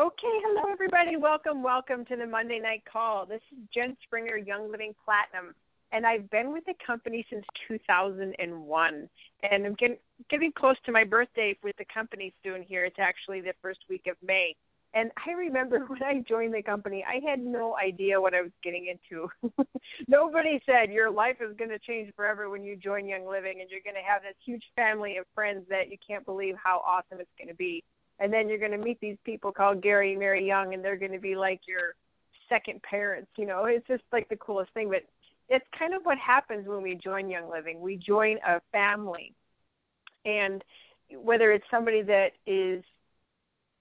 Okay, hello everybody. Welcome, welcome to the Monday Night Call. This is Jen Springer, Young Living Platinum, and I've been with the company since 2001. And I'm getting, getting close to my birthday with the company soon here. It's actually the first week of May. And I remember when I joined the company, I had no idea what I was getting into. Nobody said your life is going to change forever when you join Young Living and you're going to have this huge family of friends that you can't believe how awesome it's going to be and then you're going to meet these people called Gary and Mary Young, and they're going to be like your second parents. You know, it's just like the coolest thing. But it's kind of what happens when we join Young Living. We join a family, and whether it's somebody that is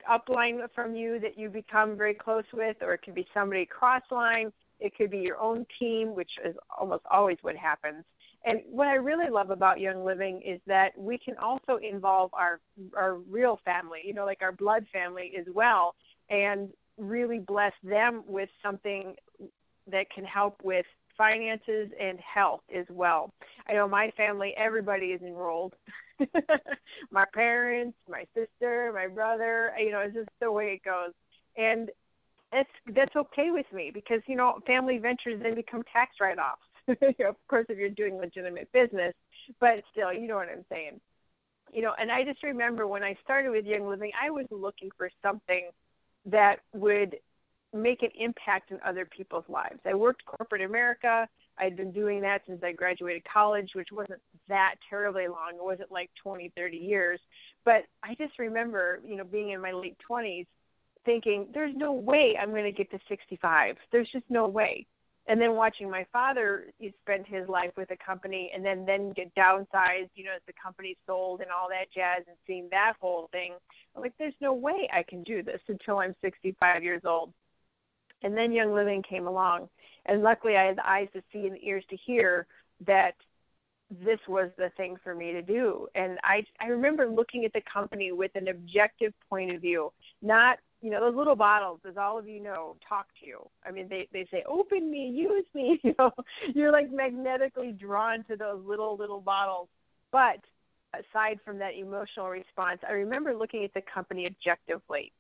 upline from you that you become very close with, or it could be somebody cross line. It could be your own team, which is almost always what happens. And what I really love about Young Living is that we can also involve our our real family, you know, like our blood family as well, and really bless them with something that can help with finances and health as well. I know my family, everybody is enrolled. my parents, my sister, my brother, you know, it's just the way it goes. And that's that's okay with me because you know family ventures then become tax write-offs of course, if you're doing legitimate business, but still, you know what I'm saying. You know, and I just remember when I started with Young Living, I was looking for something that would make an impact in other people's lives. I worked corporate America. I'd been doing that since I graduated college, which wasn't that terribly long. It wasn't like 20, 30 years. But I just remember, you know, being in my late 20s thinking, there's no way I'm going to get to 65. There's just no way and then watching my father spend his life with a company and then then get downsized you know as the company sold and all that jazz and seeing that whole thing I'm like there's no way i can do this until i'm 65 years old. And then young living came along and luckily i had the eyes to see and the ears to hear that this was the thing for me to do. And i i remember looking at the company with an objective point of view not you know, those little bottles, as all of you know, talk to you. I mean, they they say, "Open me, use me." You know, you're like magnetically drawn to those little little bottles. But aside from that emotional response, I remember looking at the company objectively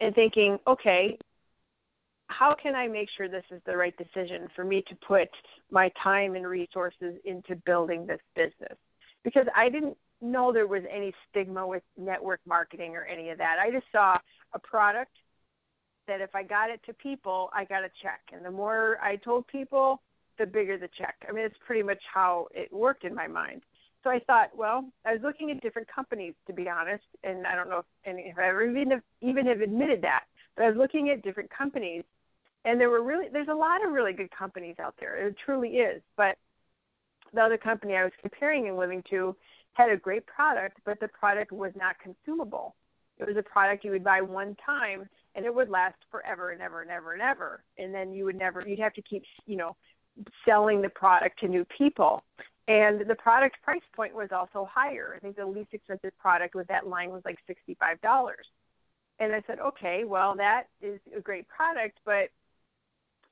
and thinking, okay, how can I make sure this is the right decision for me to put my time and resources into building this business? Because I didn't know there was any stigma with network marketing or any of that. I just saw a product that if I got it to people, I got a check. And the more I told people, the bigger the check. I mean, it's pretty much how it worked in my mind. So I thought, well, I was looking at different companies, to be honest, and I don't know if, any, if I ever even have, even have admitted that, but I was looking at different companies, and there were really, there's a lot of really good companies out there. It truly is. But the other company I was comparing Young Living to had a great product, but the product was not consumable. It was a product you would buy one time and it would last forever and ever and ever and ever. And then you would never, you'd have to keep, you know, selling the product to new people. And the product price point was also higher. I think the least expensive product with that line was like $65. And I said, okay, well, that is a great product, but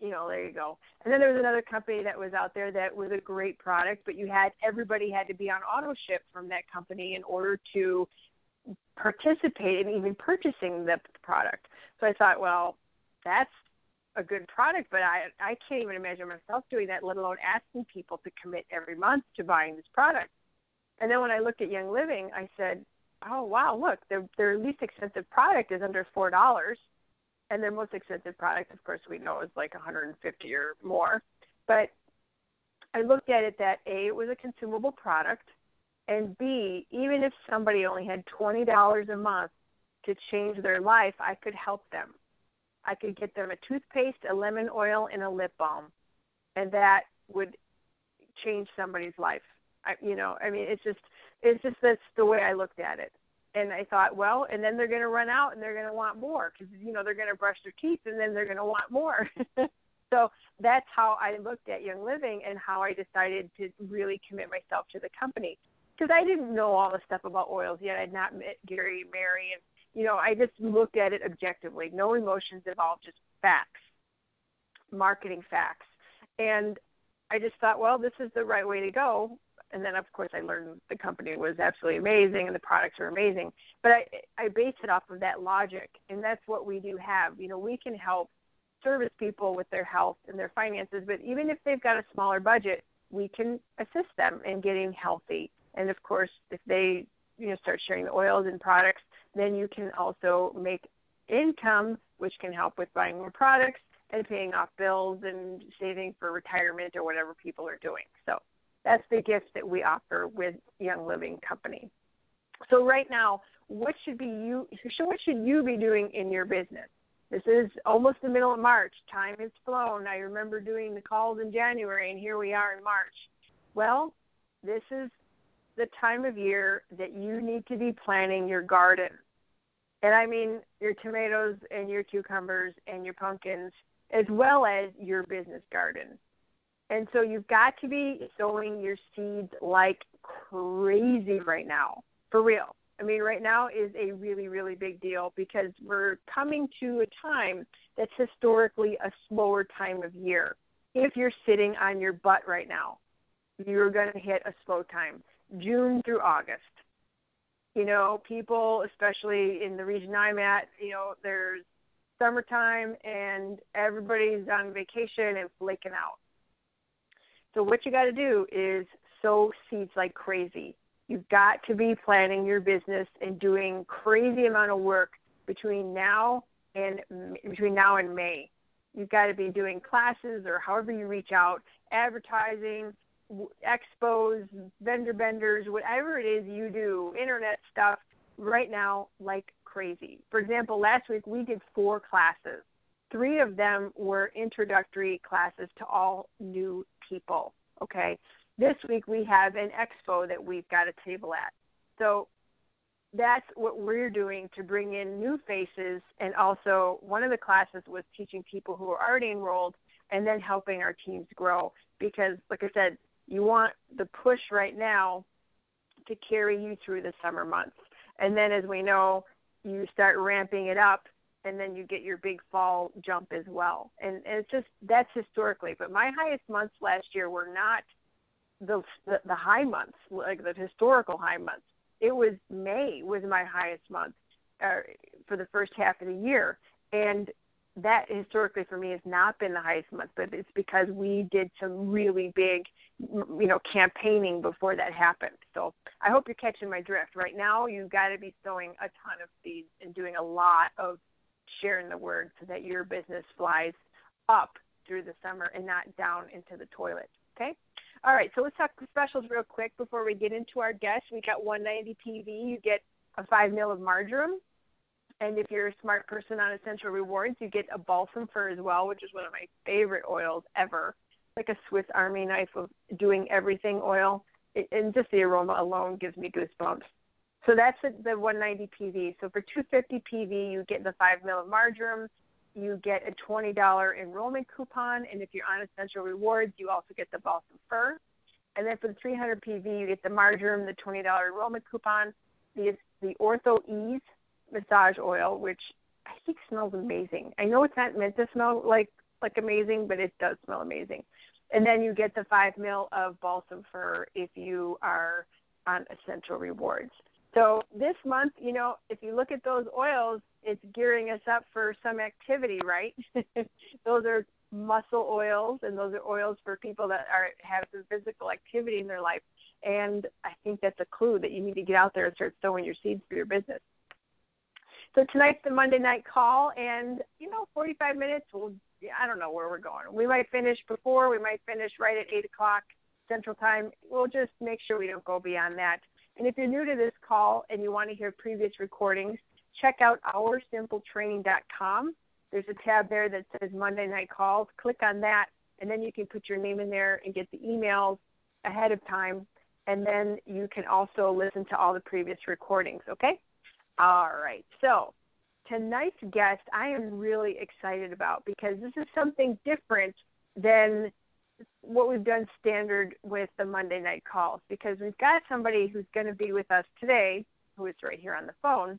you know, there you go. And then there was another company that was out there that was a great product, but you had everybody had to be on auto ship from that company in order to participate in even purchasing the product. So I thought, well, that's a good product, but I I can't even imagine myself doing that, let alone asking people to commit every month to buying this product. And then when I looked at Young Living, I said, oh wow, look, their their least expensive product is under four dollars and their most expensive product, of course, we know is like 150 or more. But I looked at it that A, it was a consumable product, and B, even if somebody only had $20 a month to change their life, I could help them. I could get them a toothpaste, a lemon oil, and a lip balm, and that would change somebody's life. I, you know, I mean, it's just, it's just that's the way I looked at it and I thought, well, and then they're going to run out and they're going to want more because you know they're going to brush their teeth and then they're going to want more. so that's how I looked at Young Living and how I decided to really commit myself to the company because I didn't know all the stuff about oils yet. I'd not met Gary, Mary, and you know I just looked at it objectively, no emotions involved, just facts, marketing facts, and I just thought, well, this is the right way to go and then of course I learned the company was absolutely amazing and the products are amazing. But I I base it off of that logic, and that's what we do have. You know, we can help service people with their health and their finances, but even if they've got a smaller budget, we can assist them in getting healthy. And of course, if they you know start sharing the oils and products, then you can also make income, which can help with buying more products and paying off bills and saving for retirement or whatever people are doing. So that's the gift that we offer with Young Living Company. So right now, what should be you what should you be doing in your business? This is almost the middle of March. Time has flown. I remember doing the calls in January and here we are in March. Well, this is the time of year that you need to be planting your garden. And I mean your tomatoes and your cucumbers and your pumpkins as well as your business garden. And so you've got to be sowing your seeds like crazy right now, for real. I mean, right now is a really, really big deal because we're coming to a time that's historically a slower time of year. If you're sitting on your butt right now, you're going to hit a slow time, June through August. You know, people, especially in the region I'm at, you know, there's summertime and everybody's on vacation and flaking out. So what you got to do is sow seeds like crazy. You've got to be planning your business and doing crazy amount of work between now and between now and May. You've got to be doing classes or however you reach out, advertising, expos, vendor benders, whatever it is you do, internet stuff right now like crazy. For example, last week we did four classes. Three of them were introductory classes to all new people. Okay. This week we have an expo that we've got a table at. So that's what we're doing to bring in new faces. And also, one of the classes was teaching people who are already enrolled and then helping our teams grow. Because, like I said, you want the push right now to carry you through the summer months. And then, as we know, you start ramping it up and then you get your big fall jump as well. And, and it's just that's historically. But my highest months last year were not the, the the high months, like the historical high months. It was May was my highest month uh, for the first half of the year, and that historically for me has not been the highest month. But it's because we did some really big, you know, campaigning before that happened. So I hope you're catching my drift. Right now, you've got to be sowing a ton of seeds and doing a lot of sharing the word so that your business flies up through the summer and not down into the toilet. Okay. All right. So let's talk specials real quick before we get into our guests. We got 190 PV. You get a five mil of marjoram. And if you're a smart person on Essential Rewards, you get a balsam fir as well, which is one of my favorite oils ever. Like a Swiss Army knife of doing everything oil. It, and just the aroma alone gives me goosebumps. So that's the 190 PV. So for 250 PV, you get the 5 mil of marjoram. You get a $20 enrollment coupon. And if you're on Essential Rewards, you also get the balsam fir. And then for the 300 PV, you get the marjoram, the $20 enrollment coupon, the, the Ortho Ease massage oil, which I think smells amazing. I know it's not meant to smell like like amazing, but it does smell amazing. And then you get the five mil of balsam fir if you are on Essential Rewards. So this month, you know, if you look at those oils, it's gearing us up for some activity, right? those are muscle oils, and those are oils for people that are have some physical activity in their life. And I think that's a clue that you need to get out there and start sowing your seeds for your business. So tonight's the Monday night call, and you know, 45 minutes. We'll, I don't know where we're going. We might finish before. We might finish right at eight o'clock Central Time. We'll just make sure we don't go beyond that. And if you're new to this call and you want to hear previous recordings, check out oursimpletraining.com. There's a tab there that says Monday Night Calls. Click on that, and then you can put your name in there and get the emails ahead of time. And then you can also listen to all the previous recordings, okay? All right. So tonight's guest, I am really excited about because this is something different than what we've done standard with the Monday night calls because we've got somebody who's going to be with us today, who is right here on the phone.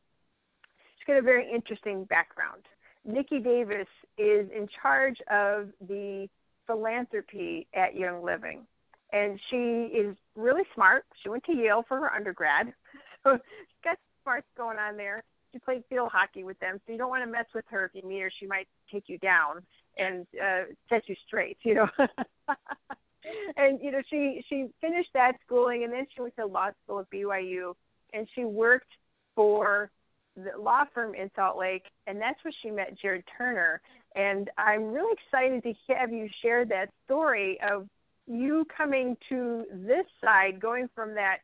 She's got a very interesting background. Nikki Davis is in charge of the philanthropy at Young Living. and she is really smart. She went to Yale for her undergrad, so she's got smarts going on there. She played field hockey with them, so you don't want to mess with her if you meet her. She might take you down and uh, set you straight, you know. and you know, she she finished that schooling, and then she went to law school at BYU, and she worked for the law firm in Salt Lake, and that's where she met Jared Turner. And I'm really excited to have you share that story of you coming to this side, going from that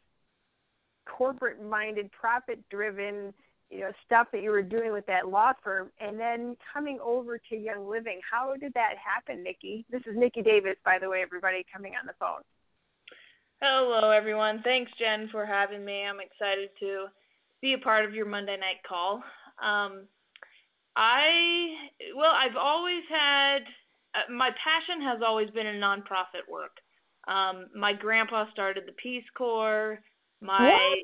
corporate minded, profit driven you know stuff that you were doing with that law firm and then coming over to young living. How did that happen nikki? This is nikki davis by the way everybody coming on the phone. Hello everyone. Thanks jen for having me. I'm excited to be a part of your monday night call. Um, i well i've always had uh, my passion has always been in nonprofit work. Um, my grandpa started the peace corps. My what?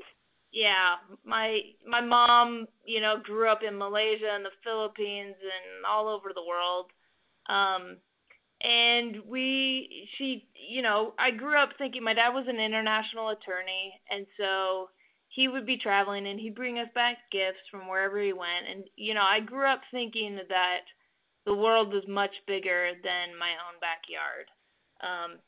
Yeah, my my mom, you know, grew up in Malaysia and the Philippines and all over the world. Um and we she you know, I grew up thinking my dad was an international attorney and so he would be traveling and he'd bring us back gifts from wherever he went and you know, I grew up thinking that the world was much bigger than my own backyard. Um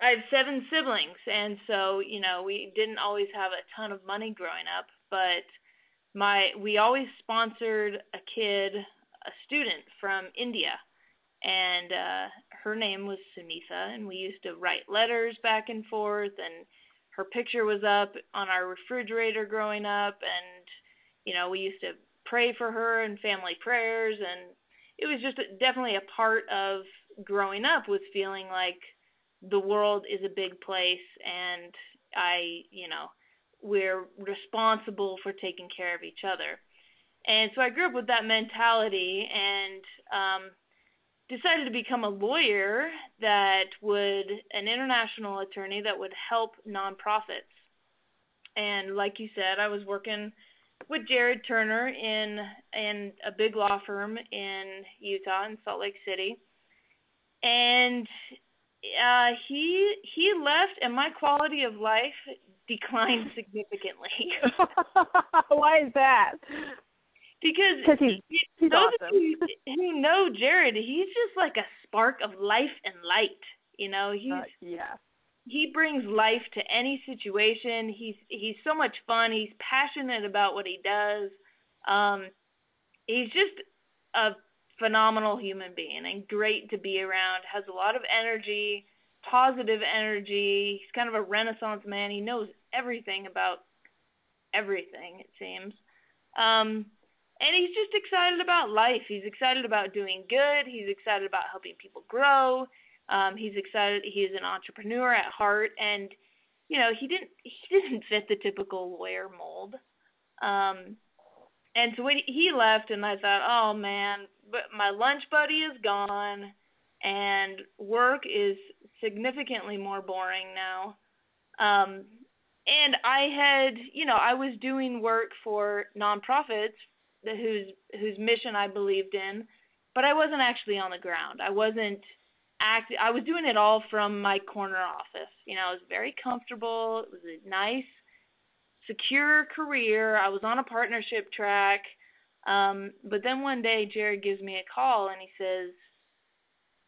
I have seven siblings, and so you know we didn't always have a ton of money growing up, but my we always sponsored a kid, a student from India, and uh, her name was Sunitha, and we used to write letters back and forth, and her picture was up on our refrigerator growing up, and you know we used to pray for her and family prayers, and it was just definitely a part of growing up was feeling like the world is a big place and I, you know, we're responsible for taking care of each other. And so I grew up with that mentality and um, decided to become a lawyer that would, an international attorney that would help nonprofits. And like you said, I was working with Jared Turner in in a big law firm in Utah in Salt Lake City. And uh, he he left, and my quality of life declined significantly. Why is that? Because he's, he's those awesome. of you who know Jared, he's just like a spark of life and light. You know, he's uh, yeah. He brings life to any situation. He's he's so much fun. He's passionate about what he does. Um, he's just a phenomenal human being and great to be around. Has a lot of energy, positive energy. He's kind of a renaissance man. He knows everything about everything, it seems. Um, and he's just excited about life. He's excited about doing good. He's excited about helping people grow. Um, he's excited. He's an entrepreneur at heart, and you know he didn't he didn't fit the typical lawyer mold. Um, and so when he left, and I thought, oh man, but my lunch buddy is gone, and work is significantly more boring now. Um, and I had, you know, I was doing work for nonprofits whose whose mission I believed in, but I wasn't actually on the ground. I wasn't act. I was doing it all from my corner office. You know, I was very comfortable. It was a nice, secure career. I was on a partnership track. Um, but then one day, Jared gives me a call and he says,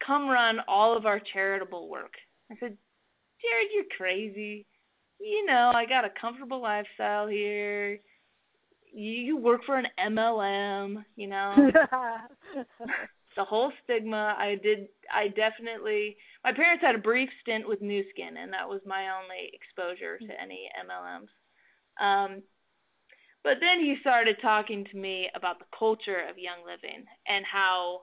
"Come run all of our charitable work." I said, "Jared, you're crazy. You know, I got a comfortable lifestyle here. You, you work for an MLM. You know." the whole stigma. I did. I definitely. My parents had a brief stint with Nu Skin, and that was my only exposure to any MLMs. Um, but then he started talking to me about the culture of Young Living and how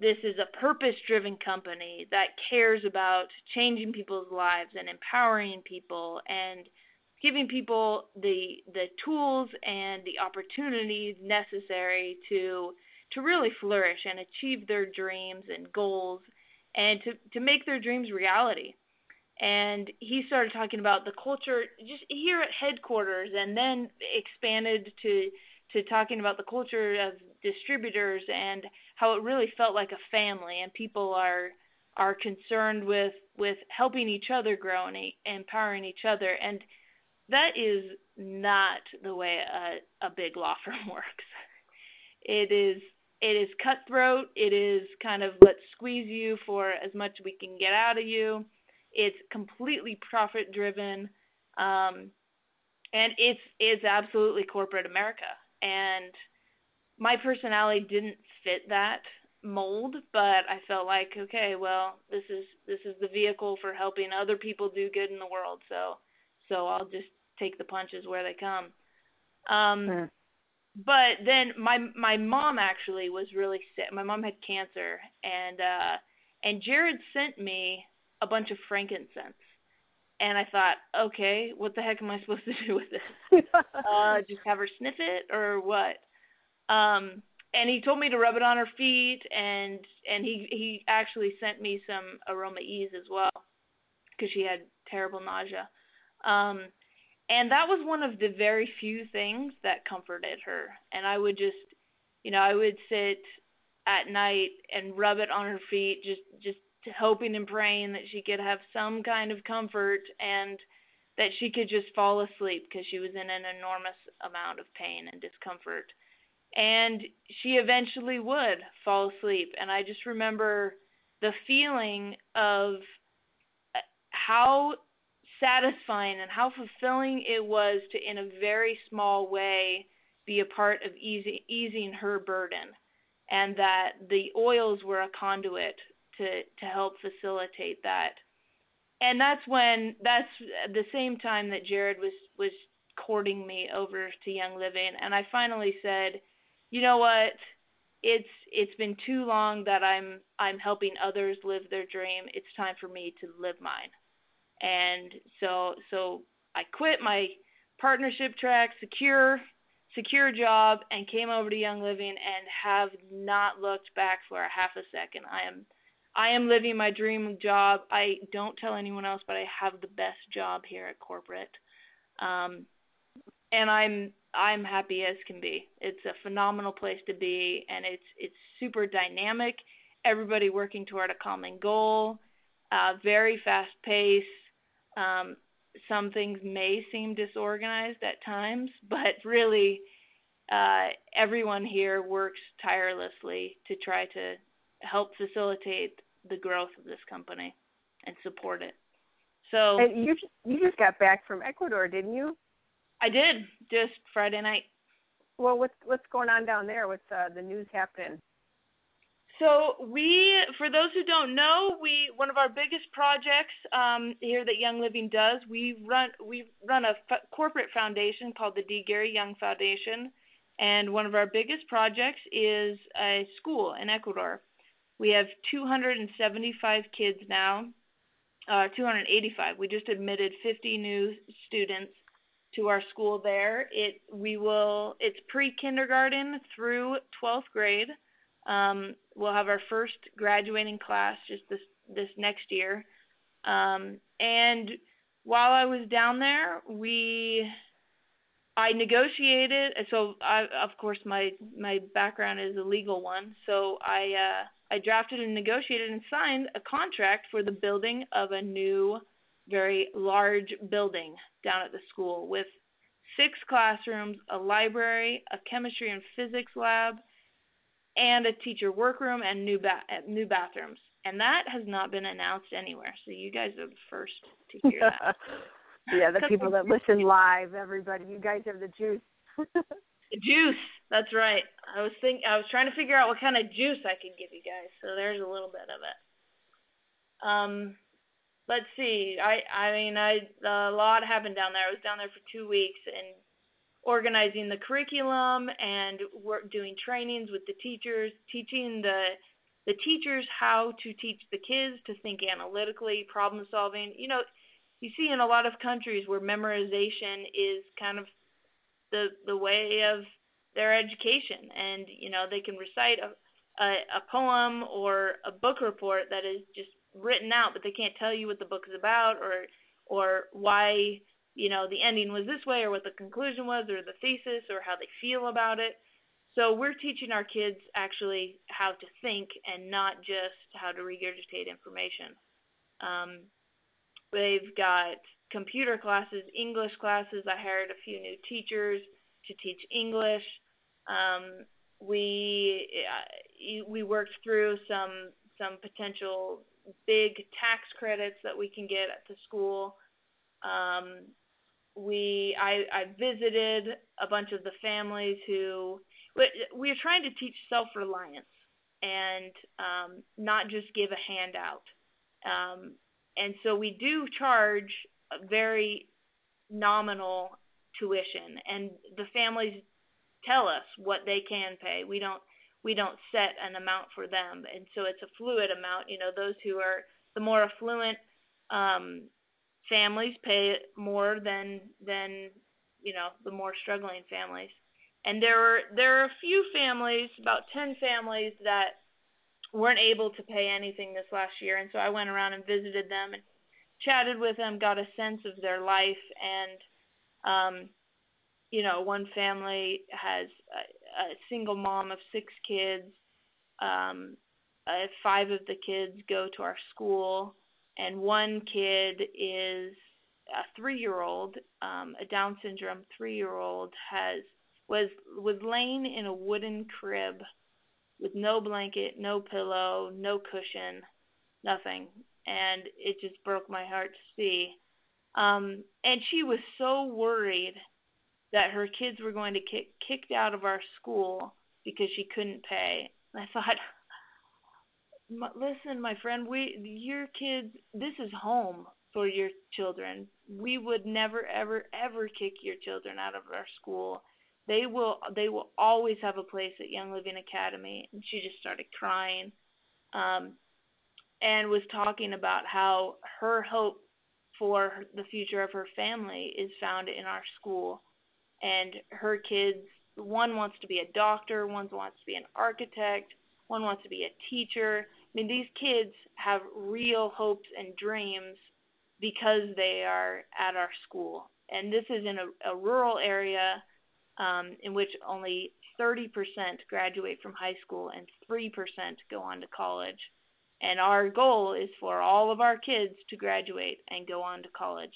this is a purpose driven company that cares about changing people's lives and empowering people and giving people the the tools and the opportunities necessary to to really flourish and achieve their dreams and goals and to, to make their dreams reality and he started talking about the culture just here at headquarters and then expanded to to talking about the culture of distributors and how it really felt like a family and people are are concerned with with helping each other grow and empowering each other. And that is not the way a, a big law firm works. It is it is cutthroat. It is kind of let's squeeze you for as much we can get out of you it's completely profit driven um, and it's it's absolutely corporate america and my personality didn't fit that mold, but I felt like, okay, well, this is this is the vehicle for helping other people do good in the world. So so I'll just take the punches where they come. Um mm. but then my my mom actually was really sick. My mom had cancer and uh and Jared sent me a bunch of frankincense. And I thought, okay, what the heck am I supposed to do with this? uh just have her sniff it or what? Um and he told me to rub it on her feet and and he he actually sent me some aroma ease as well because she had terrible nausea um and that was one of the very few things that comforted her and i would just you know i would sit at night and rub it on her feet just just hoping and praying that she could have some kind of comfort and that she could just fall asleep because she was in an enormous amount of pain and discomfort. And she eventually would fall asleep. And i just remember the feeling of uh, how satisfying and how fulfilling it was to in a very small way be a part of easy, easing her burden. And that the oils were a conduit to to help facilitate that and that's when that's the same time that Jared was was courting me over to Young Living and I finally said you know what? It's it's been too long that I'm I'm helping others live their dream. It's time for me to live mine. And so so I quit my partnership track, secure secure job and came over to Young Living and have not looked back for a half a second. I am I am living my dream job. I don't tell anyone else, but I have the best job here at corporate. Um, and I'm I'm happy as can be. It's a phenomenal place to be, and it's it's super dynamic. Everybody working toward a common goal. Uh, very fast pace. Um, some things may seem disorganized at times, but really, uh, everyone here works tirelessly to try to help facilitate the growth of this company and support it. So, and you you just got back from Ecuador, didn't you? I did just Friday night. Well, what's what's going on down there? What's uh, the news happening? So we, for those who don't know, we one of our biggest projects um, here that Young Living does. We run we run a f- corporate foundation called the D. Gary Young Foundation, and one of our biggest projects is a school in Ecuador. We have 275 kids now, uh, 285. We just admitted 50 new students to our school there. It we will it's pre-kindergarten through 12th grade. Um, we'll have our first graduating class just this this next year. Um, and while I was down there, we I negotiated. So I, of course my my background is a legal one. So I uh, I drafted and negotiated and signed a contract for the building of a new very large building down at the school with six classrooms, a library, a chemistry and physics lab, and a teacher workroom and new ba- uh, new bathrooms. And that has not been announced anywhere. So you guys are the first to hear that. yeah, the people that listen live, everybody, you guys have the juice. The juice. That's right. I was think I was trying to figure out what kind of juice I could give you guys. So there's a little bit of it. Um, let's see. I I mean, I a lot happened down there. I was down there for two weeks and organizing the curriculum and work doing trainings with the teachers, teaching the the teachers how to teach the kids to think analytically, problem solving. You know, you see in a lot of countries where memorization is kind of the the way of their education, and you know they can recite a a, a poem or a book report that is just written out, but they can't tell you what the book is about or or why you know the ending was this way or what the conclusion was or the thesis or how they feel about it. so we're teaching our kids actually how to think and not just how to regurgitate information. Um, they've got computer classes, English classes. I hired a few new teachers to teach English. Um, we uh, we worked through some some potential big tax credits that we can get at the school. Um, we I, I visited a bunch of the families who we are trying to teach self-reliance and um, not just give a handout. Um, and so we do charge a very nominal tuition, and the families tell us what they can pay. We don't we don't set an amount for them, and so it's a fluid amount. You know, those who are the more affluent um, families pay more than than you know the more struggling families. And there were there are a few families, about ten families that weren't able to pay anything this last year, and so I went around and visited them and chatted with them, got a sense of their life, and um, you know, one family has a, a single mom of six kids. Um, uh, five of the kids go to our school, and one kid is a three-year-old, um, a Down syndrome three-year-old, has was was laying in a wooden crib with no blanket, no pillow, no cushion, nothing, and it just broke my heart to see. Um, and she was so worried that her kids were going to get kicked out of our school because she couldn't pay. I thought, listen, my friend, we your kids, this is home for your children. We would never, ever, ever kick your children out of our school. They will, they will always have a place at Young Living Academy. And she just started crying, um, and was talking about how her hope for the future of her family is found in our school and her kids one wants to be a doctor, one wants to be an architect, one wants to be a teacher. I mean, these kids have real hopes and dreams because they are at our school. And this is in a, a rural area um, in which only 30% graduate from high school and 3% go on to college. And our goal is for all of our kids to graduate and go on to college.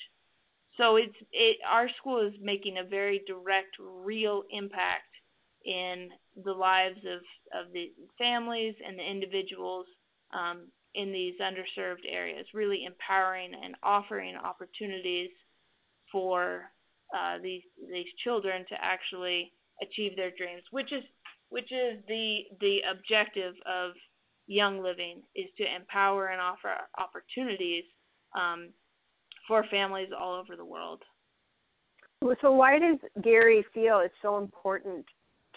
So it's it our school is making a very direct, real impact in the lives of, of the families and the individuals um, in these underserved areas, really empowering and offering opportunities for uh, these these children to actually achieve their dreams, which is which is the the objective of Young Living is to empower and offer opportunities um, for families all over the world. So, why does Gary feel it's so important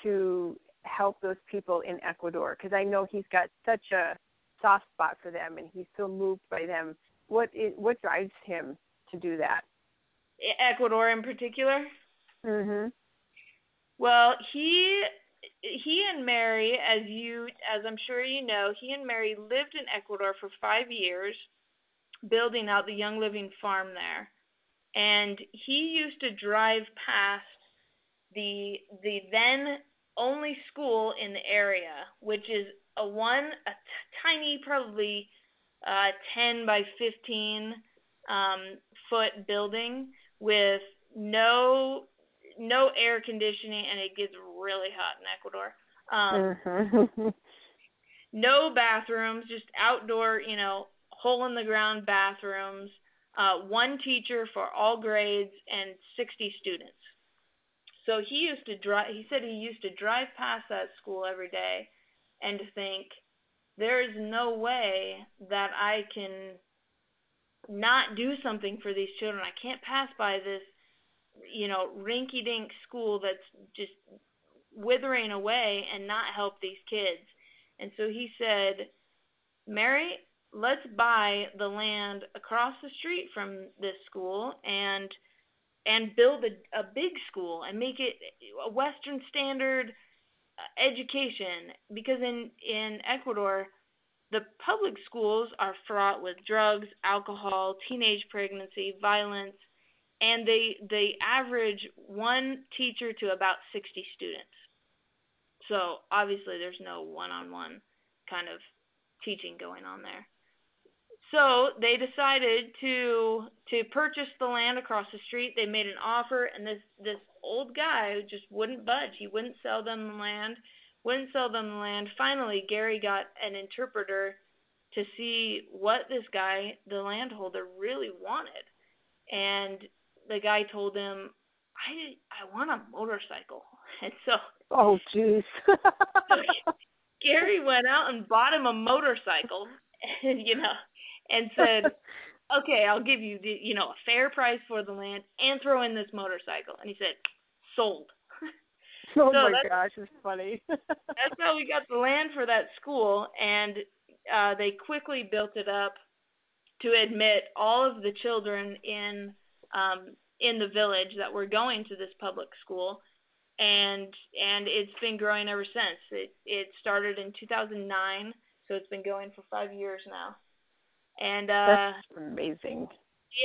to help those people in Ecuador? Because I know he's got such a soft spot for them, and he's so moved by them. What is, what drives him to do that? Ecuador in particular. Mhm. Well, he he and Mary, as you as I'm sure you know, he and Mary lived in Ecuador for five years building out the Young Living farm there. And he used to drive past the the then only school in the area, which is a one a t- tiny probably uh, 10 by 15 um, foot building with no no air conditioning and it gets really hot in Ecuador. Um, mm-hmm. no bathrooms, just outdoor, you know, hole in the ground bathrooms, uh, one teacher for all grades, and 60 students. So he used to drive. He said he used to drive past that school every day, and think, there is no way that I can not do something for these children. I can't pass by this, you know, rinky-dink school that's just withering away and not help these kids. And so he said, Mary, let's buy the land across the street from this school and and build a, a big school and make it a western standard uh, education because in in Ecuador the public schools are fraught with drugs, alcohol, teenage pregnancy, violence, and they they average one teacher to about 60 students. So obviously there's no one-on-one kind of teaching going on there. So they decided to to purchase the land across the street. They made an offer, and this this old guy just wouldn't budge. He wouldn't sell them the land. Wouldn't sell them the land. Finally, Gary got an interpreter to see what this guy, the landholder, really wanted, and the guy told him, "I I want a motorcycle." And so Oh, jeez. Gary went out and bought him a motorcycle, and, you know, and said, "Okay, I'll give you the, you know, a fair price for the land and throw in this motorcycle." And he said, "Sold." Oh So my gosh, it's funny. That's how we got the land for that school, and uh, they quickly built it up to admit all of the children in um, in the village that were going to this public school, and and it's been growing ever since. It it started in 2009, so it's been going for five years now, and uh, That's amazing.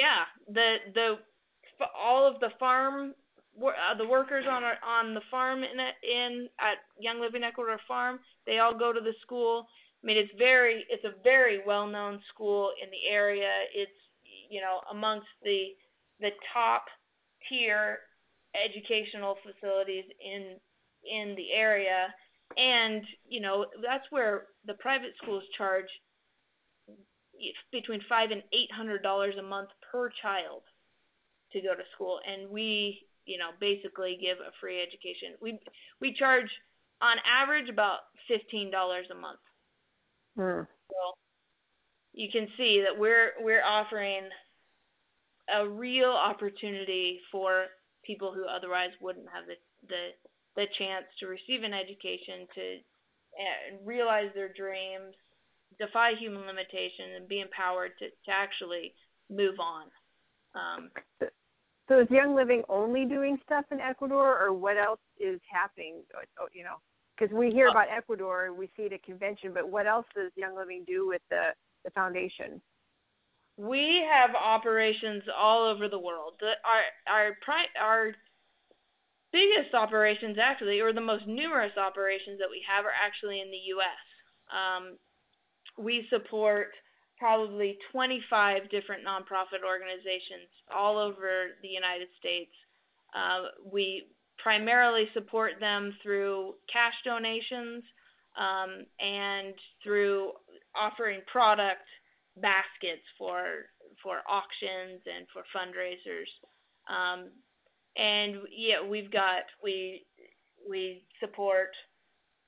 yeah, the the all of the farm uh, the workers on our, on the farm in in at Young Living Ecuador Farm, they all go to the school. I mean, it's very it's a very well known school in the area. It's you know amongst the the top tier educational facilities in in the area, and you know that's where the private schools charge between five and eight hundred dollars a month per child to go to school, and we, you know, basically give a free education. We we charge on average about fifteen dollars a month. Hmm. So you can see that we're we're offering a real opportunity for people who otherwise wouldn't have the the, the chance to receive an education to uh, realize their dreams, defy human limitation, and be empowered to, to actually move on. Um, So is Young Living only doing stuff in Ecuador, or what else is happening? Oh, You know, because we hear Oh. about Ecuador, and we see it at convention, but what else does Young Living do with the the foundation? We have operations all over the world. The, our our pri- our biggest operations actually, or the most numerous operations that we have, are actually in the U.S. Um, we support probably 25 different nonprofit organizations all over the United States. Uh, we primarily support them through cash donations um, and through offering product baskets for for auctions and for fundraisers. Um, and yeah, we've got we we support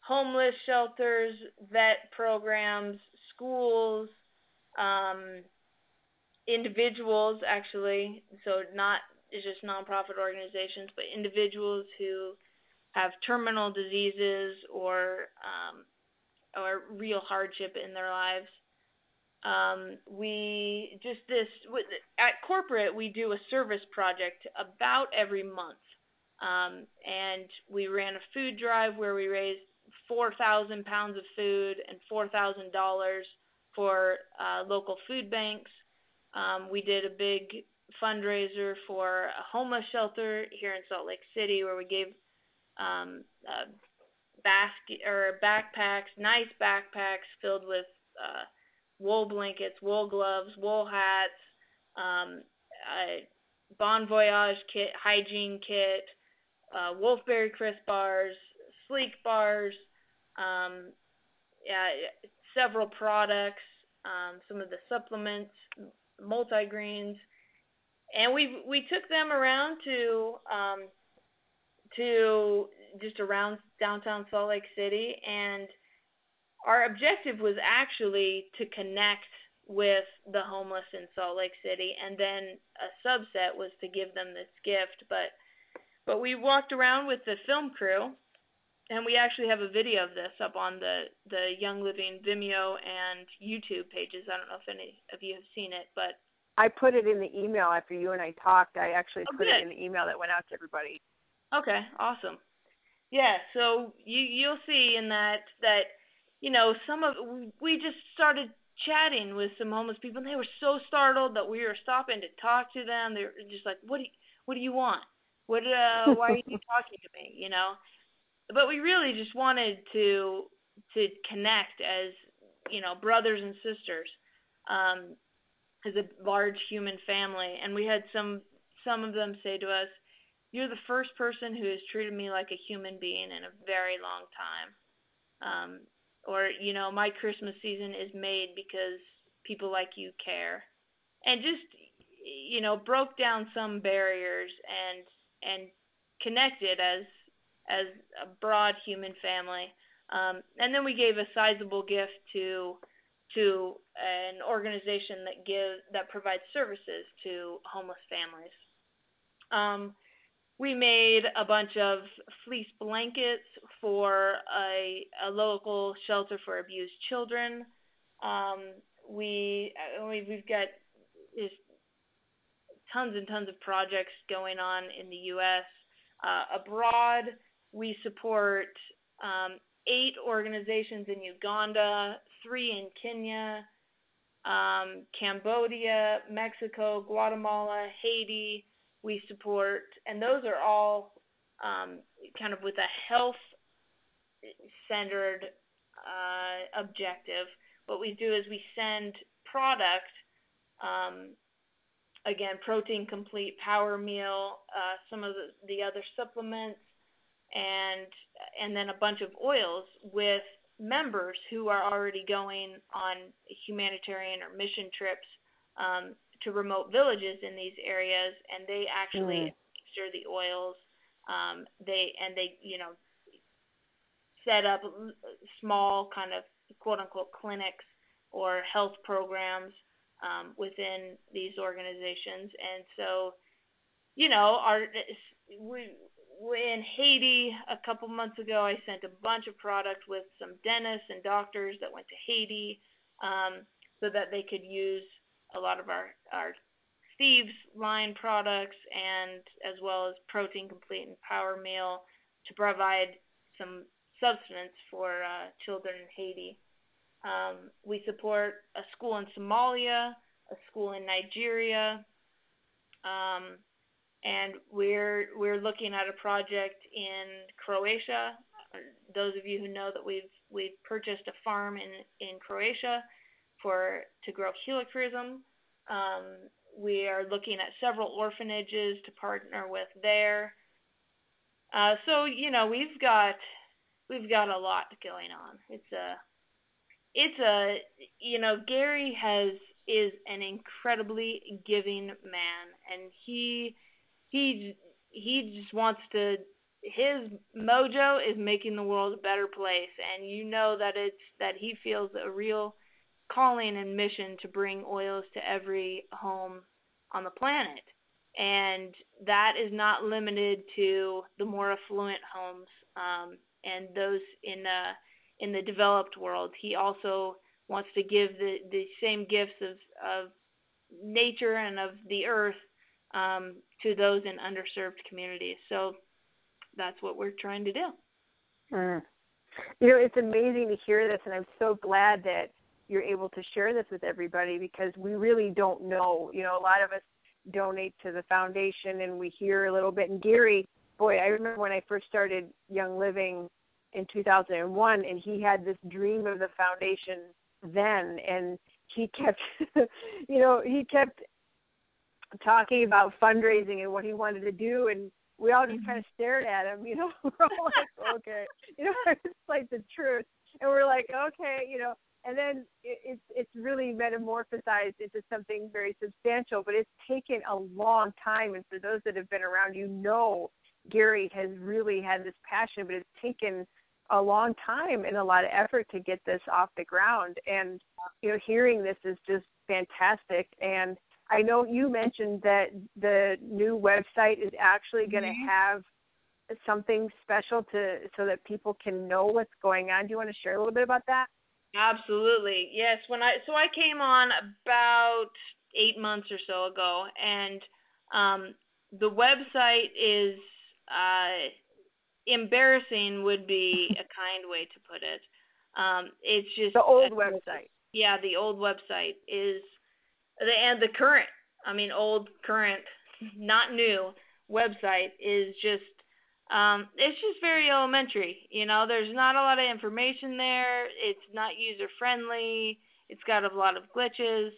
homeless shelters, vet programs, schools, um, individuals actually. So not it's just nonprofit organizations, but individuals who have terminal diseases or um, or real hardship in their lives. Um, we just this at corporate we do a service project about every month, um, and we ran a food drive where we raised four thousand pounds of food and four thousand dollars for uh, local food banks. Um, we did a big fundraiser for a homeless shelter here in Salt Lake City where we gave um, uh, basket or backpacks, nice backpacks filled with uh, wool blankets, wool gloves, wool hats, um, a Bon Voyage kit, hygiene kit, uh, Wolfberry crisp bars, Slique bars, um, yeah, several products, um, some of the supplements, multigreens, and we we took them around to um, to just around downtown Salt Lake City, and our objective was actually to connect with the homeless in Salt Lake City, and then a subset was to give them this gift. But but we walked around with the film crew, and we actually have a video of this up on the the Young Living Vimeo and YouTube pages. I don't know if any of you have seen it, but I put it in the email after you and I talked. I actually Oh, put good. it in the email that went out to everybody. Okay, awesome. Yeah, so you you'll see in that that you know some of we just started chatting with some homeless people and they were so startled that we were stopping to talk to them. They were just like, "What do you, what do you want? What uh why are you talking to me?" You know. But we really just wanted to to connect as you know brothers and sisters um, as a large human family. And we had some some of them say to us, "You're the first person who has treated me like a human being in a very long time." Um, or you know, my Christmas season is made because people like you care, and just you know broke down some barriers and and connected as as a broad human family. Um, and then we gave a sizable gift to to an organization that gives that provides services to homeless families. Um, we made a bunch of fleece blankets for a, a local shelter for abused children. Um, we we've got just tons and tons of projects going on in the U.S. Uh, abroad, we support um, eight organizations in Uganda, three in Kenya, um, Cambodia, Mexico, Guatemala, Haiti. We support, and those are all um, kind of with a health centered uh, objective. What we do is we send product, um, again, protein complete power meal, uh, some of the, the other supplements, and and then a bunch of oils with members who are already going on humanitarian or mission trips um, to remote villages in these areas, and they actually mm. the oils. Um, they and they you know set up small kind of quote unquote clinics or health programs um, within these organizations, and so you know our we in Haiti a couple months ago, I sent a bunch of product with some dentists and doctors that went to Haiti um, so that they could use a lot of our, our Thieves line products and as well as Protein Complete and Power Meal to provide some substance for uh, children in Haiti. Um, we support a school in Somalia, a school in Nigeria, um, and we're we're looking at a project in Croatia. Those of you who know that we've we've purchased a farm in in Croatia for to grow helichrysum. Um, we are looking at several orphanages to partner with there. Uh, so you know we've got we've got a lot going on. It's a it's a you know Gary has is an incredibly giving man and he he he just wants to his mojo is making the world a better place. And you know that it's that he feels a real calling and mission to bring oils to every home on the planet. And that is not limited to the more affluent homes um, and those in the in the developed world. He also wants to give the the same gifts of of nature and of the earth um, to those in underserved communities. So that's what we're trying to do. Mm. You know, it's amazing to hear this, and I'm so glad that you're able to share this with everybody because we really don't know. You know, a lot of us donate to the foundation and we hear a little bit. And Gary, boy, I remember when I first started Young Living in 2001, and he had this dream of the foundation then, and he kept, you know, he kept talking about fundraising and what he wanted to do and we all just kind of stared at him, you know. we're all like, okay, you know, it's like the truth, and we're like, okay, you know. And then it, it's it's really metamorphosized into something very substantial, but it's taken a long time. And for those that have been around, you know, Gary has really had this passion, but it's taken a long time and a lot of effort to get this off the ground. And you know, hearing this is just fantastic. And I know you mentioned that the new website is actually going to mm-hmm. have something special to so that people can know what's going on. Do you want to share a little bit about that? Absolutely. Yes, when I so I came on about 8 months or so ago and um, the website is uh, embarrassing would be a kind way to put it. Um, it's just the old website. Yeah, the old website is the and the current, I mean old current, not new website is just um, it's just very elementary. You know, there's not a lot of information there. It's not user friendly. It's got a lot of glitches,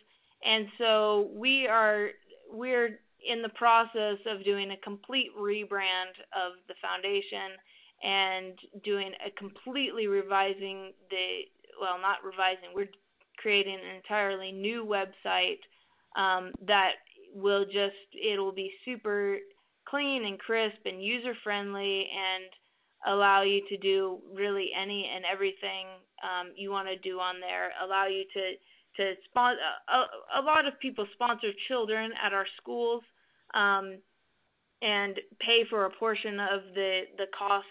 and so we are we're in the process of doing a complete rebrand of the foundation and doing a completely revising the well not revising we're creating an entirely new website um, that will just it'll be super clean and crisp and user friendly and allow you to do really any and everything um, you want to do on there. Allow you to to sponsor a, a lot of people sponsor children at our schools um, and pay for a portion of the the cost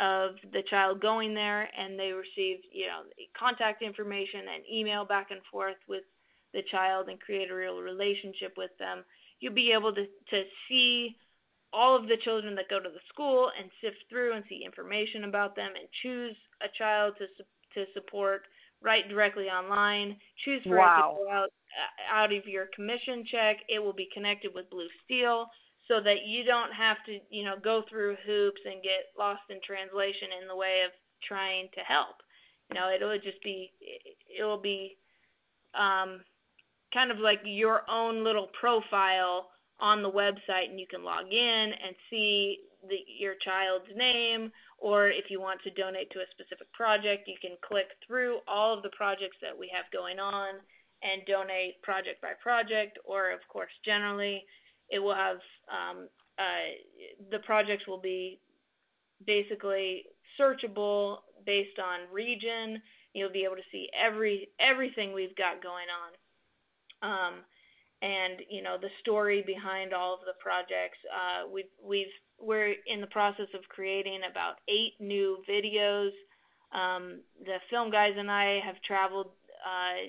of the child going there and they receive you know contact information and email back and forth with the child and create a real relationship with them you'll be able to to see all of the children that go to the school and sift through and see information about them and choose a child to to support right directly online choose for wow. it to go out out of your commission check it will be connected with blue steel so that you don't have to, you know, go through hoops and get lost in translation in the way of trying to help. You know, it'll just be, it'll be um, kind of like your own little profile on the website, and you can log in and see the, your child's name, or if you want to donate to a specific project, you can click through all of the projects that we have going on and donate project by project, or of course, generally it will have um, uh, the projects will be basically searchable based on region. You'll be able to see every everything we've got going on, um, and you know the story behind all of the projects. Uh, we've we've we're in the process of creating about eight new videos. Um, the film guys and I have traveled uh,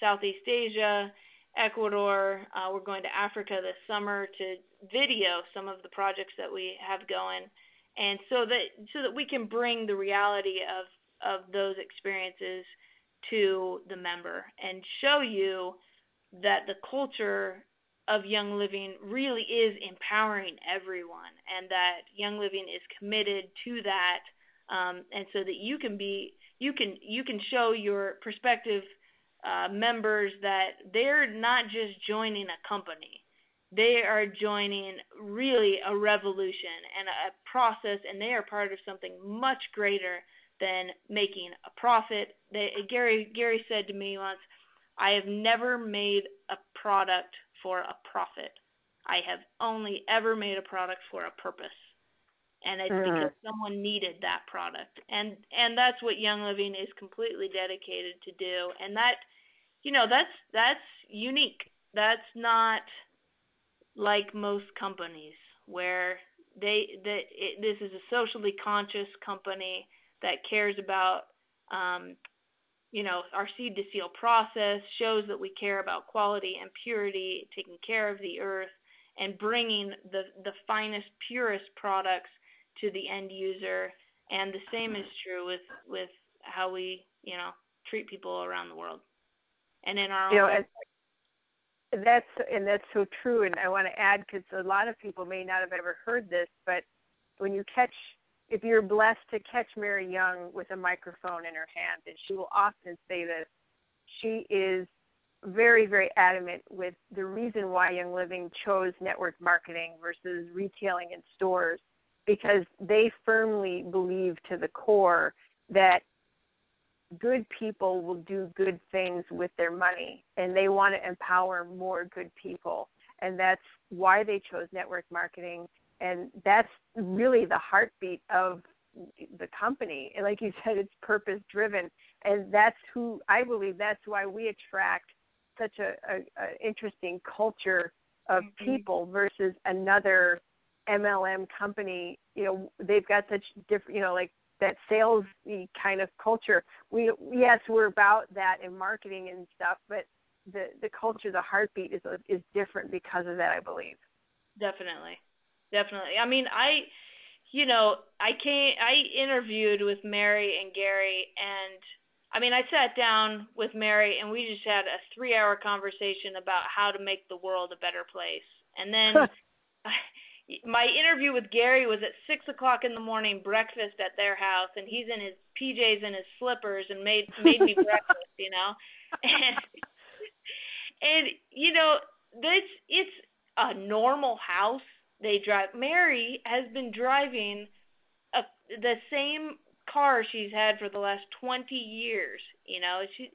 Southeast Asia Ecuador. Uh, we're going to Africa this summer to video some of the projects that we have going, and so that so that we can bring the reality of of those experiences to the member and show you that the culture of Young Living really is empowering everyone, and that Young Living is committed to that, um, and so that you can be you can you can show your perspective uh, members that they're not just joining a company. They are joining really a revolution and a process, and they are part of something much greater than making a profit. They, Gary Gary said to me once, "I have never made a product for a profit. I have only ever made a product for a purpose." and it's mm. because someone needed that product and and that's what young living is completely dedicated to do and that you know that's that's unique. That's not like most companies where they that this is a socially conscious company that cares about um, you know our seed to seal process shows that we care about quality and purity, taking care of the earth, and bringing the the finest, purest products to the end user. And the same is true with with how we you know treat people around the world and in our you own. Know, that's and that's so true. And I want to add because a lot of people may not have ever heard this, but when you catch, if you're blessed to catch Mary Young with a microphone in her hand, and she will often say this, she is very, very adamant with the reason why Young Living chose network marketing versus retailing in stores because they firmly believe to the core that good people will do good things with their money and they want to empower more good people. And that's why they chose network marketing and that's really the heartbeat of the company and like you said it's purpose driven and that's who i believe that's why we attract such a, a, a interesting culture of mm-hmm. people versus another mlm company you know they've got such different you know like that sales kind of culture. We yes, we're about that in marketing and stuff, but the the culture, the heartbeat is is different because of that, I believe. Definitely, definitely. I mean, I, you know, I came, I interviewed with Mary and Gary, and I mean, I sat down with Mary, and we just had a three-hour conversation about how to make the world a better place, and then. my interview with Gary was at six o'clock in the morning, breakfast at their house, and he's in his PJs and his slippers and made made me breakfast, you know, and and you know this it's a normal house they drive. Mary has been driving a, the same car she's had for the last 20 years. You know, she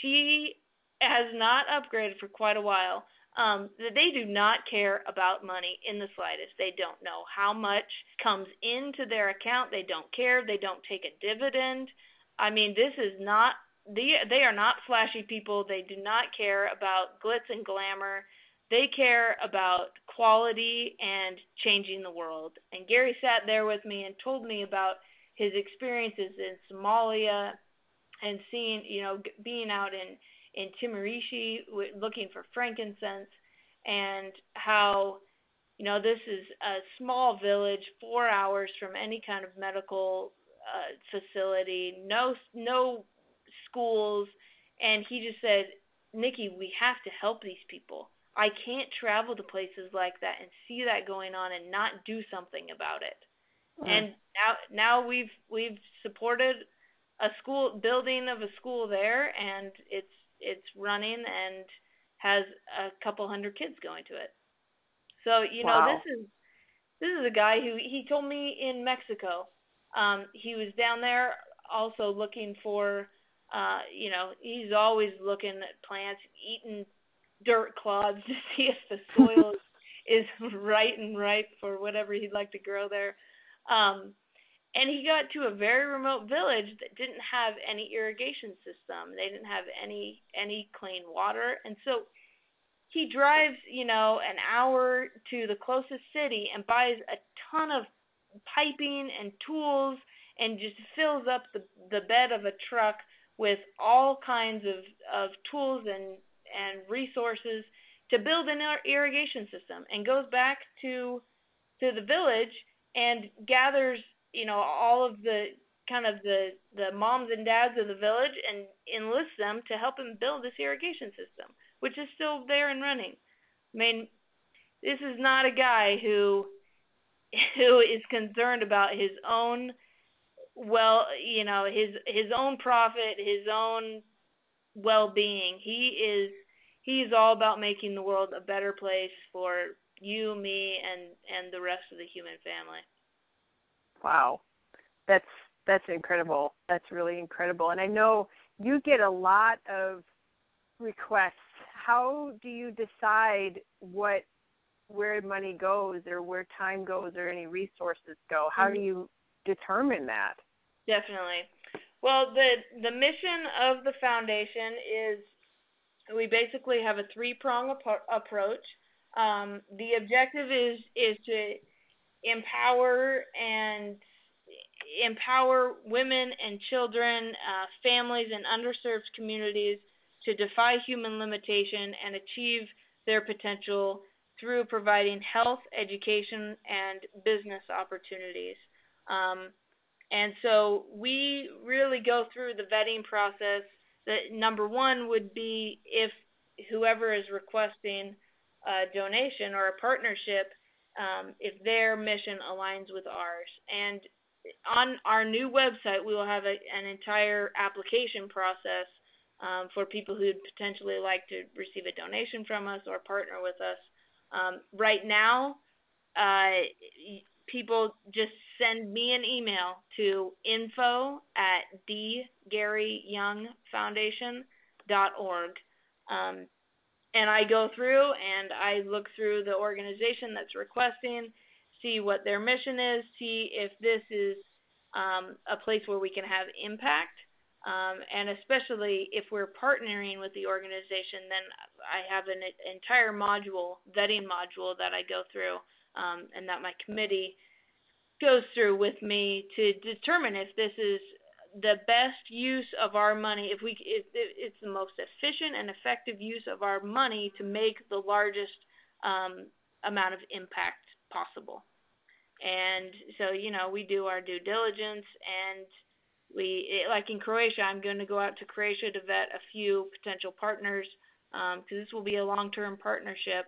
she has not upgraded for quite a while. Um, they do not care about money in the slightest. They don't know how much comes into their account. They don't care. They don't take a dividend. I mean, this is not they they are not flashy people. They do not care about glitz and glamour. They care about quality and changing the world. And Gary sat there with me and told me about his experiences in Somalia and seeing, you know, being out in in Timirishi looking for frankincense and how you know this is a small village 4 hours from any kind of medical uh, facility no no schools and he just said Nikki we have to help these people I can't travel to places like that and see that going on and not do something about it. Mm. And now now we've we've supported a school building of a school there and it's it's running and has a couple hundred kids going to it. So, you know, wow. this is this is a guy who he told me in Mexico. Um, he was down there also looking for uh, you know, he's always looking at plants, eating dirt clods to see if the soil is right and ripe for whatever he'd like to grow there. Um, and he got to a very remote village that didn't have any irrigation system. They didn't have any any clean water, and so he drives, you know, an hour to the closest city and buys a ton of piping and tools and just fills up the the bed of a truck with all kinds of of tools and and resources to build an irrigation system and goes back to to the village and gathers you know all of the kind of the the moms and dads of the village and enlists them to help him build this irrigation system which is still there and running. I mean this is not a guy who who is concerned about his own well you know his his own profit his own well-being. He is he's all about making the world a better place for you, me, and and the rest of the human family. Wow, that's that's incredible. That's really incredible. And I know you get a lot of requests. How do you decide what where money goes or where time goes or any resources go? How do mm-hmm. you determine that? Definitely. Well, the the mission of the foundation is we basically have a three prong approach. Um, the objective is is to empower and empower women and children, uh, families, and underserved communities to defy human limitation and achieve their potential through providing health, education, and business opportunities. Um, and so we really go through the vetting process the number one would be if whoever is requesting a donation or a partnership, um, if their mission aligns with ours. And on our new website, we will have a, an entire application process um, for people who'd potentially like to receive a donation from us or partner with us. Um, right now, uh, people just send me an email to info at dgaryyoungfoundation.org. Um, and I go through and I look through the organization that's requesting, see what their mission is, see if this is um, a place where we can have impact. Um, and especially if we're partnering with the organization, then I have an entire module, vetting module that I go through um, and that my committee goes through with me to determine if this is the best use of our money, if we if it's the most efficient and effective use of our money to make the largest um, amount of impact possible. And so, you know, we do our due diligence, and we like in Croatia. I'm going to go out to Croatia to vet a few potential partners because um, this will be a long-term partnership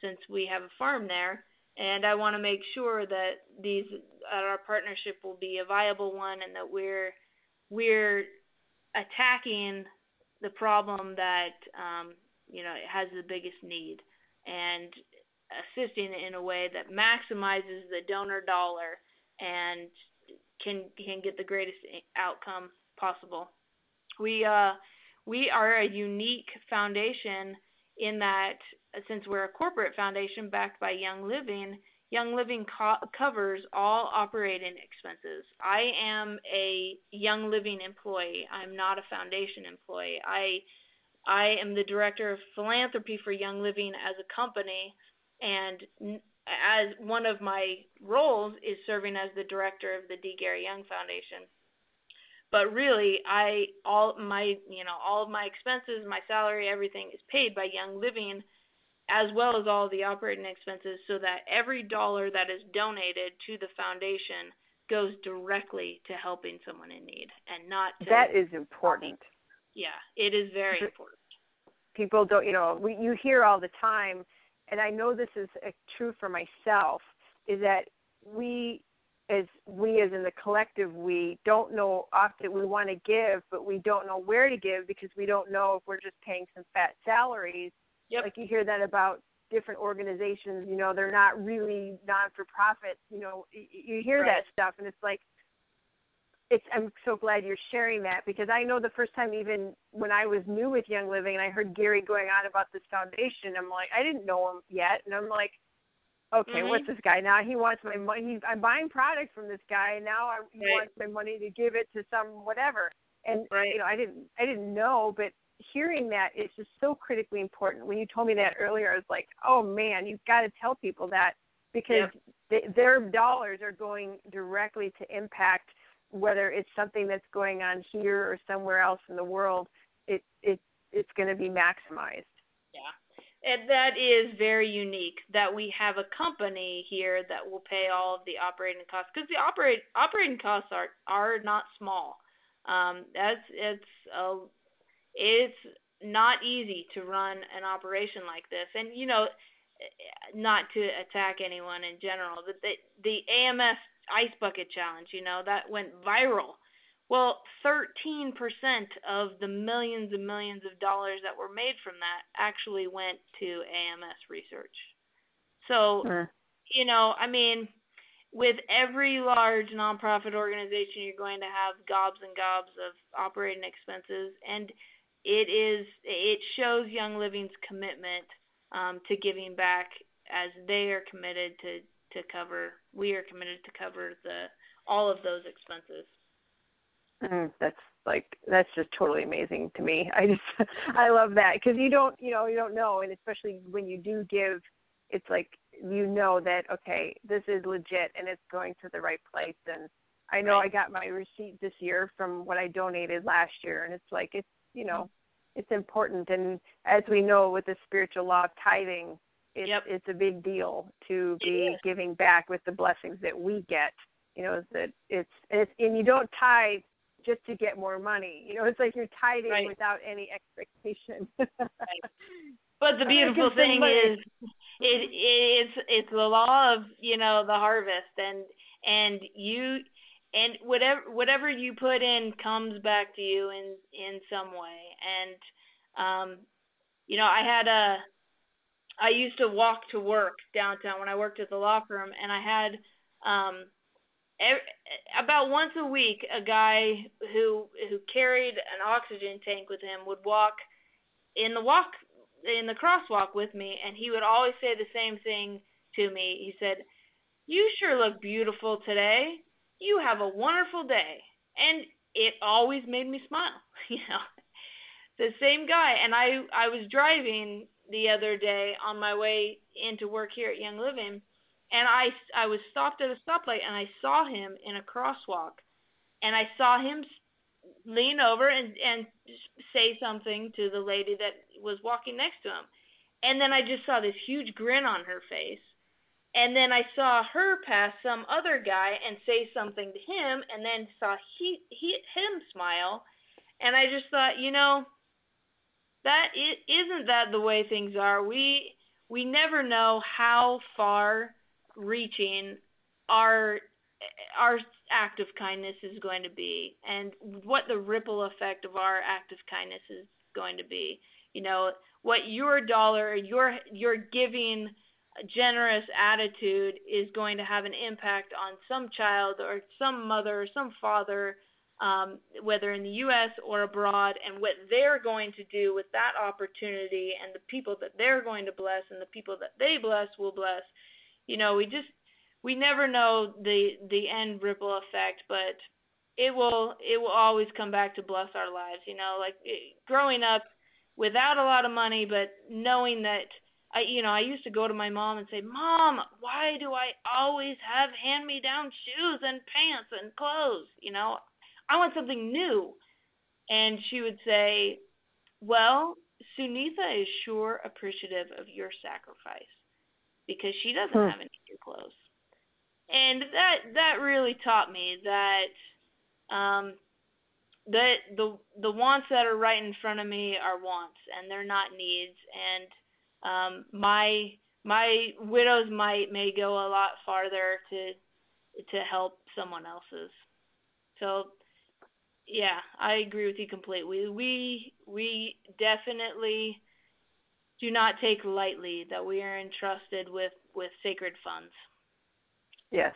since we have a farm there and I want to make sure that these uh, our partnership will be a viable one, and that we're we're attacking the problem that um, you know has the biggest need, and assisting in a way that maximizes the donor dollar and can can get the greatest outcome possible. We uh, we are a unique foundation in that since we're a corporate foundation backed by Young Living, Young Living co- covers all operating expenses. I am a Young Living employee. I'm not a foundation employee. I I am the director of philanthropy for Young Living as a company, and as one of my roles is serving as the director of the D. Gary Young Foundation. But really, I all my you know all of my expenses, my salary, everything is paid by Young Living, as well as all the operating expenses, so that every dollar that is donated to the foundation goes directly to helping someone in need, and not that is important. Yeah, it is very important. People don't, you know, we, you hear all the time and I know this is uh, true for myself, is that we as we as in the collective we don't know often we want to give but we don't know where to give because we don't know if we're just paying some fat salaries yep. like you hear that about different organizations you know they're not really non for profit you know you hear right. that stuff and it's like it's I'm so glad you're sharing that because I know the first time even when I was new with Young Living and I heard Gary going on about this foundation, I'm like I didn't know him yet, and I'm like, okay, mm-hmm. what's this guy now? He wants my money. He's, I'm buying products from this guy, and now I, he right. wants my money to give it to some whatever. And right. you know, I didn't I didn't know, but hearing that is just so critically important. When you told me that earlier, I was like, oh man, you've got to tell people that because yep. they, their dollars are going directly to impact whether it's something that's going on here or somewhere else in the world, it it it's going to be maximized. Yeah. And that is very unique that we have a company here that will pay all of the operating costs because the operate operating costs are are not small. Um, that's it's a it's not easy to run an operation like this, and you know, not to attack anyone in general, but the the ALS ice bucket challenge, you know, that went viral. Well, 13% of the millions and millions of dollars that were made from that actually went to ALS research. So, sure. you know, I mean, with every large nonprofit organization, you're going to have gobs and gobs of operating expenses, and it is it shows Young Living's commitment um, to giving back as they are committed to to cover. We are committed to cover the all of those expenses. Mm, that's like that's just totally amazing to me. I just I love that because you don't you know you don't know, and especially when you do give, it's like you know that okay this is legit and it's going to the right place. And I know right. I got my receipt this year from what I donated last year, and it's like it's you know it's important. And as we know with the spiritual law of tithing, it's yep. it's a big deal to be giving back with the blessings that we get. You know that it's it's and you don't tithe just to get more money. You know, it's like you're tithing right. without any expectation. right. But the beautiful thing is, it it's it's the law of you know the harvest, and and you and whatever whatever you put in comes back to you in in some way. And um, you know, I had a I used to walk to work downtown when I worked at the law firm, and I had um, every, about once a week a guy who who carried an oxygen tank with him would walk in the walk in the crosswalk with me, and he would always say the same thing to me. He said, "You sure look beautiful today. You have a wonderful day," and it always made me smile. You know, the same guy, and I I was driving the other day on my way into work here at Young Living, and I I was stopped at a stoplight and I saw him in a crosswalk, and I saw him lean over and and say something to the lady that was walking next to him, and then I just saw this huge grin on her face. And then I saw her pass some other guy and say something to him, and then saw he, he him smile, and I just thought, you know, that is, isn't that the way things are? We we never know how far reaching our our act of kindness is going to be and what the ripple effect of our act of kindness is going to be you know what your dollar your your giving generous attitude is going to have an impact on some child or some mother or some father um, whether in the US or abroad and what they're going to do with that opportunity and the people that they're going to bless and the people that they bless will bless you know we just we never know the the end ripple effect, but it will it will always come back to bless our lives. You know, like it, growing up without a lot of money, but knowing that I you know I used to go to my mom and say, Mom, why do I always have hand me down shoes and pants and clothes? You know, I want something new. And she would say, Well, Sunitha is sure appreciative of your sacrifice because she doesn't hmm. have any new clothes and that that really taught me that um, that the the wants that are right in front of me are wants and they're not needs and um, my my widow's mite may go a lot farther to to help someone else's so yeah i agree with you completely we we definitely do not take lightly that we are entrusted with with sacred funds Yes.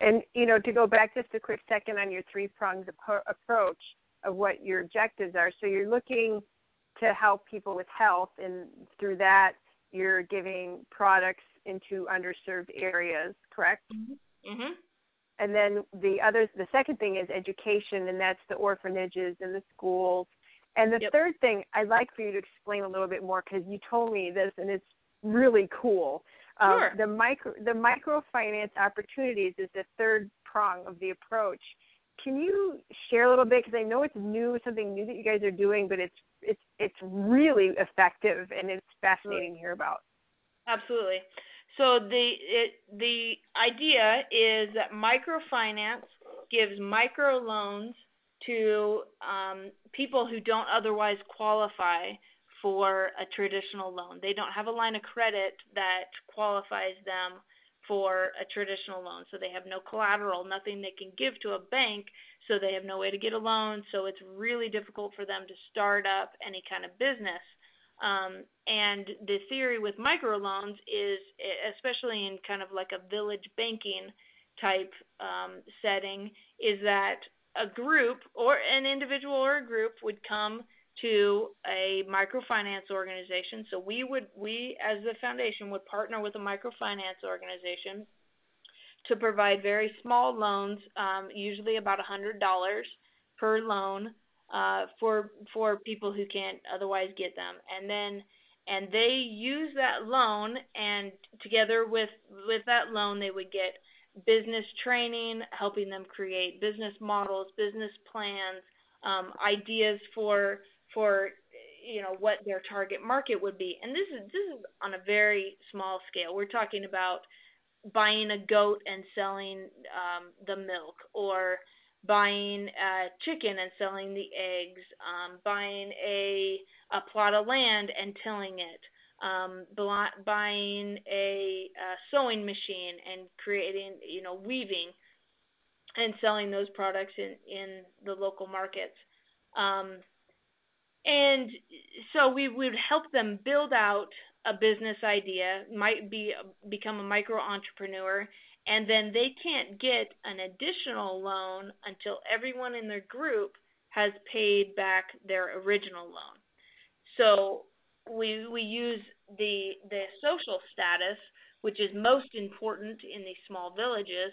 And, you know, to go back just a quick second on your three pronged approach of what your objectives are. So you're looking to help people with health, and through that, you're giving products into underserved areas, correct? Mm-hmm. mm-hmm. And then the other, the second thing is education, and that's the orphanages and the schools. And the yep. third thing I'd like for you to explain a little bit more because you told me this, and it's really cool. Um, sure. The micro the microfinance opportunities is the third prong of the approach. Can you share a little bit because I know it's new, something new that you guys are doing, but it's it's it's really effective and it's fascinating to hear about. Absolutely. So the it, the idea is that microfinance gives micro loans to um, people who don't otherwise qualify for a traditional loan. They don't have a line of credit that qualifies them for a traditional loan. So they have no collateral, nothing they can give to a bank, so they have no way to get a loan. So it's really difficult for them to start up any kind of business. Um, and the theory with microloans is, especially in kind of like a village banking type um, setting, is that a group or an individual or a group would come to a microfinance organization. So we would we as the foundation would partner with a microfinance organization to provide very small loans, um, usually about $100 per loan uh, for for people who can't otherwise get them, and then and they use that loan, and together with with that loan, they would get business training, helping them create business models, business plans, um, ideas for for you know what their target market would be. And this is this is on a very small scale. We're talking about buying a goat and selling um, the milk or buying a chicken and selling the eggs um, buying a a plot of land and tilling it um, buying a, a sewing machine and creating you know weaving and selling those products in in the local markets. Um, and so we would help them build out a business idea, might be become a micro entrepreneur, and then they can't get an additional loan until everyone in their group has paid back their original loan. So we we use the the social status, which is most important in these small villages,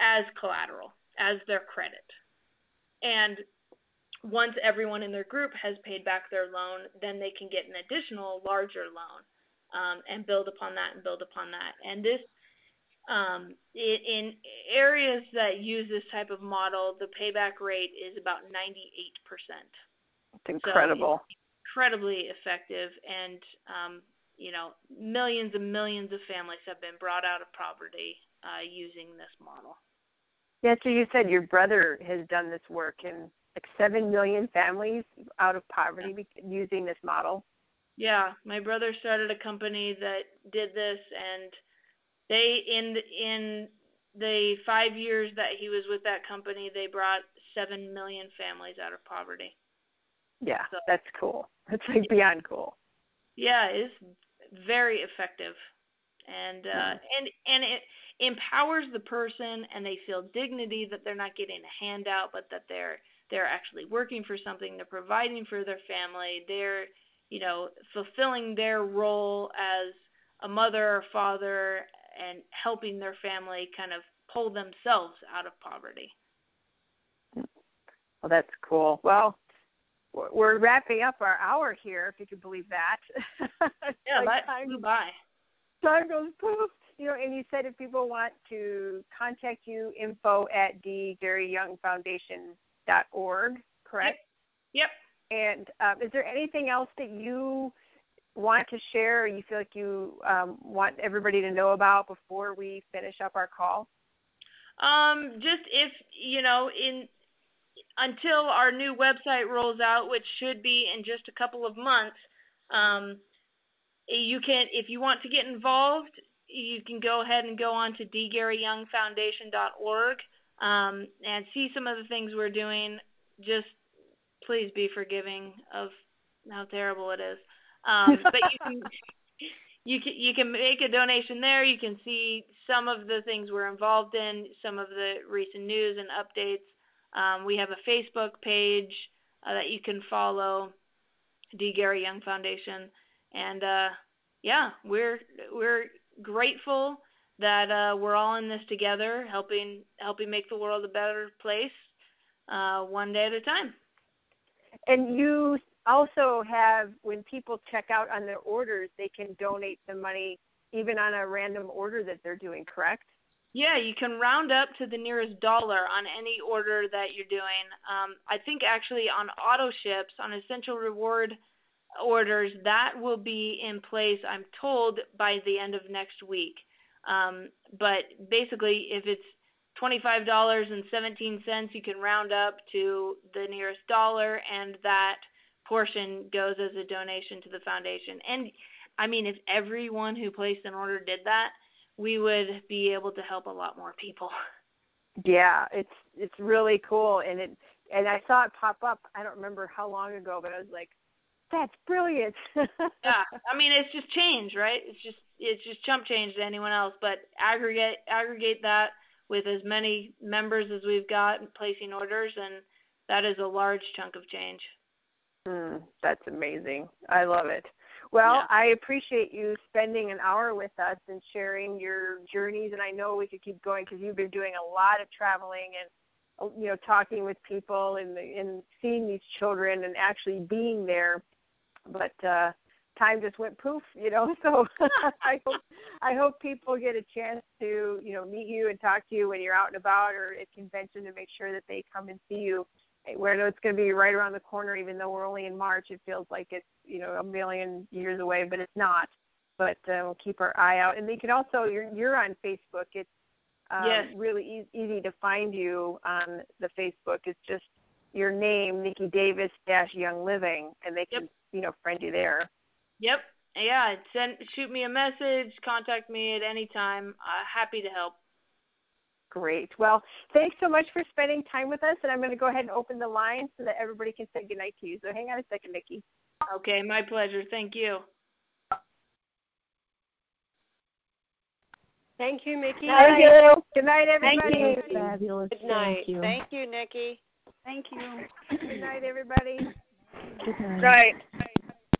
as collateral, as their credit. And once everyone in their group has paid back their loan, then they can get an additional larger loan um, and build upon that and build upon that. And this, um, it, in areas that use this type of model, the payback rate is about 98%. It's incredible. So it's incredibly effective, and um, you know, millions and millions of families have been brought out of poverty uh, using this model. Yeah, so you said your brother has done this work, and like seven million families out of poverty using this model. Yeah, my brother started a company that did this, and they in in the five years that he was with that company, they brought seven million families out of poverty. Yeah, so, that's cool. That's like beyond cool. Yeah, it's very effective, and uh, and and it empowers the person, and they feel dignity that they're not getting a handout, but that they're they're actually working for something. They're providing for their family. They're you know fulfilling their role as a mother or father and helping their family kind of pull themselves out of poverty. Well, that's cool. Well, we're wrapping up our hour here, if you can believe that. yeah, like that flew by. Time goes poof. You know, and you said if people want to contact you, info at dgaryyoungfoundation.org, correct? Yep. yep. And um, is there anything else that you want to share or you feel like you um, want everybody to know about before we finish up our call? Um, just if you know, in until our new website rolls out, which should be in just a couple of months, um, you can, if you want to get involved, you can go ahead and go on to dgaryyoungfoundation.org um, and see some of the things we're doing. Just please be forgiving of how terrible it is. Um, but you can you can you can make a donation there. You can see some of the things we're involved in, some of the recent news and updates. Um, we have a Facebook page uh, that you can follow, D. Gary Young Foundation, and uh, yeah, we're we're grateful that uh, we're all in this together, helping helping make the world a better place, uh, one day at a time. And you also have when people check out on their orders, they can donate the money even on a random order that they're doing, correct? Yeah, you can round up to the nearest dollar on any order that you're doing. Um, I think actually on auto ships, on essential reward orders, that will be in place, I'm told, by the end of next week. Um, but basically, if it's $25.17, you can round up to the nearest dollar, and that portion goes as a donation to the foundation. And I mean, if everyone who placed an order did that, we would be able to help a lot more people. Yeah, it's it's really cool, and it and I saw it pop up. I don't remember how long ago, but I was like, "That's brilliant." yeah, I mean, it's just change, right? It's just it's just chump change to anyone else, but aggregate aggregate that with as many members as we've got placing orders, and that is a large chunk of change. Mm, that's amazing. I love it. Well, yeah. I appreciate you spending an hour with us and sharing your journeys. And I know we could keep going because you've been doing a lot of traveling and uh, you know talking with people and and seeing these children and actually being there. But uh, time just went poof, you know. So I hope I hope people get a chance to you know meet you and talk to you when you're out and about or at convention to make sure that they come and see you where it's going to be right around the corner, even though we're only in March. It feels like it's you know a million years away, but it's not. But uh, we'll keep our eye out, and they can also you're you're on Facebook. It's um, yes. really e- easy to find you on the Facebook. It's just your name, Nikki Davis dash Young Living, and they can yep. you know friend you there. Yep. Yeah. Send shoot me a message. Contact me at any time. Uh, happy to help. Great. Well, thanks so much for spending time with us, and I'm going to go ahead and open the line so that everybody can say goodnight to you. So hang on a second, Nikki. Okay, my pleasure. Thank you. Thank you, Mickey. Thank you. Good night, everybody. Thank you. Fabulous. Good night. Thank you. Thank you, Nikki. Thank you. Good night, everybody. Good night. Right.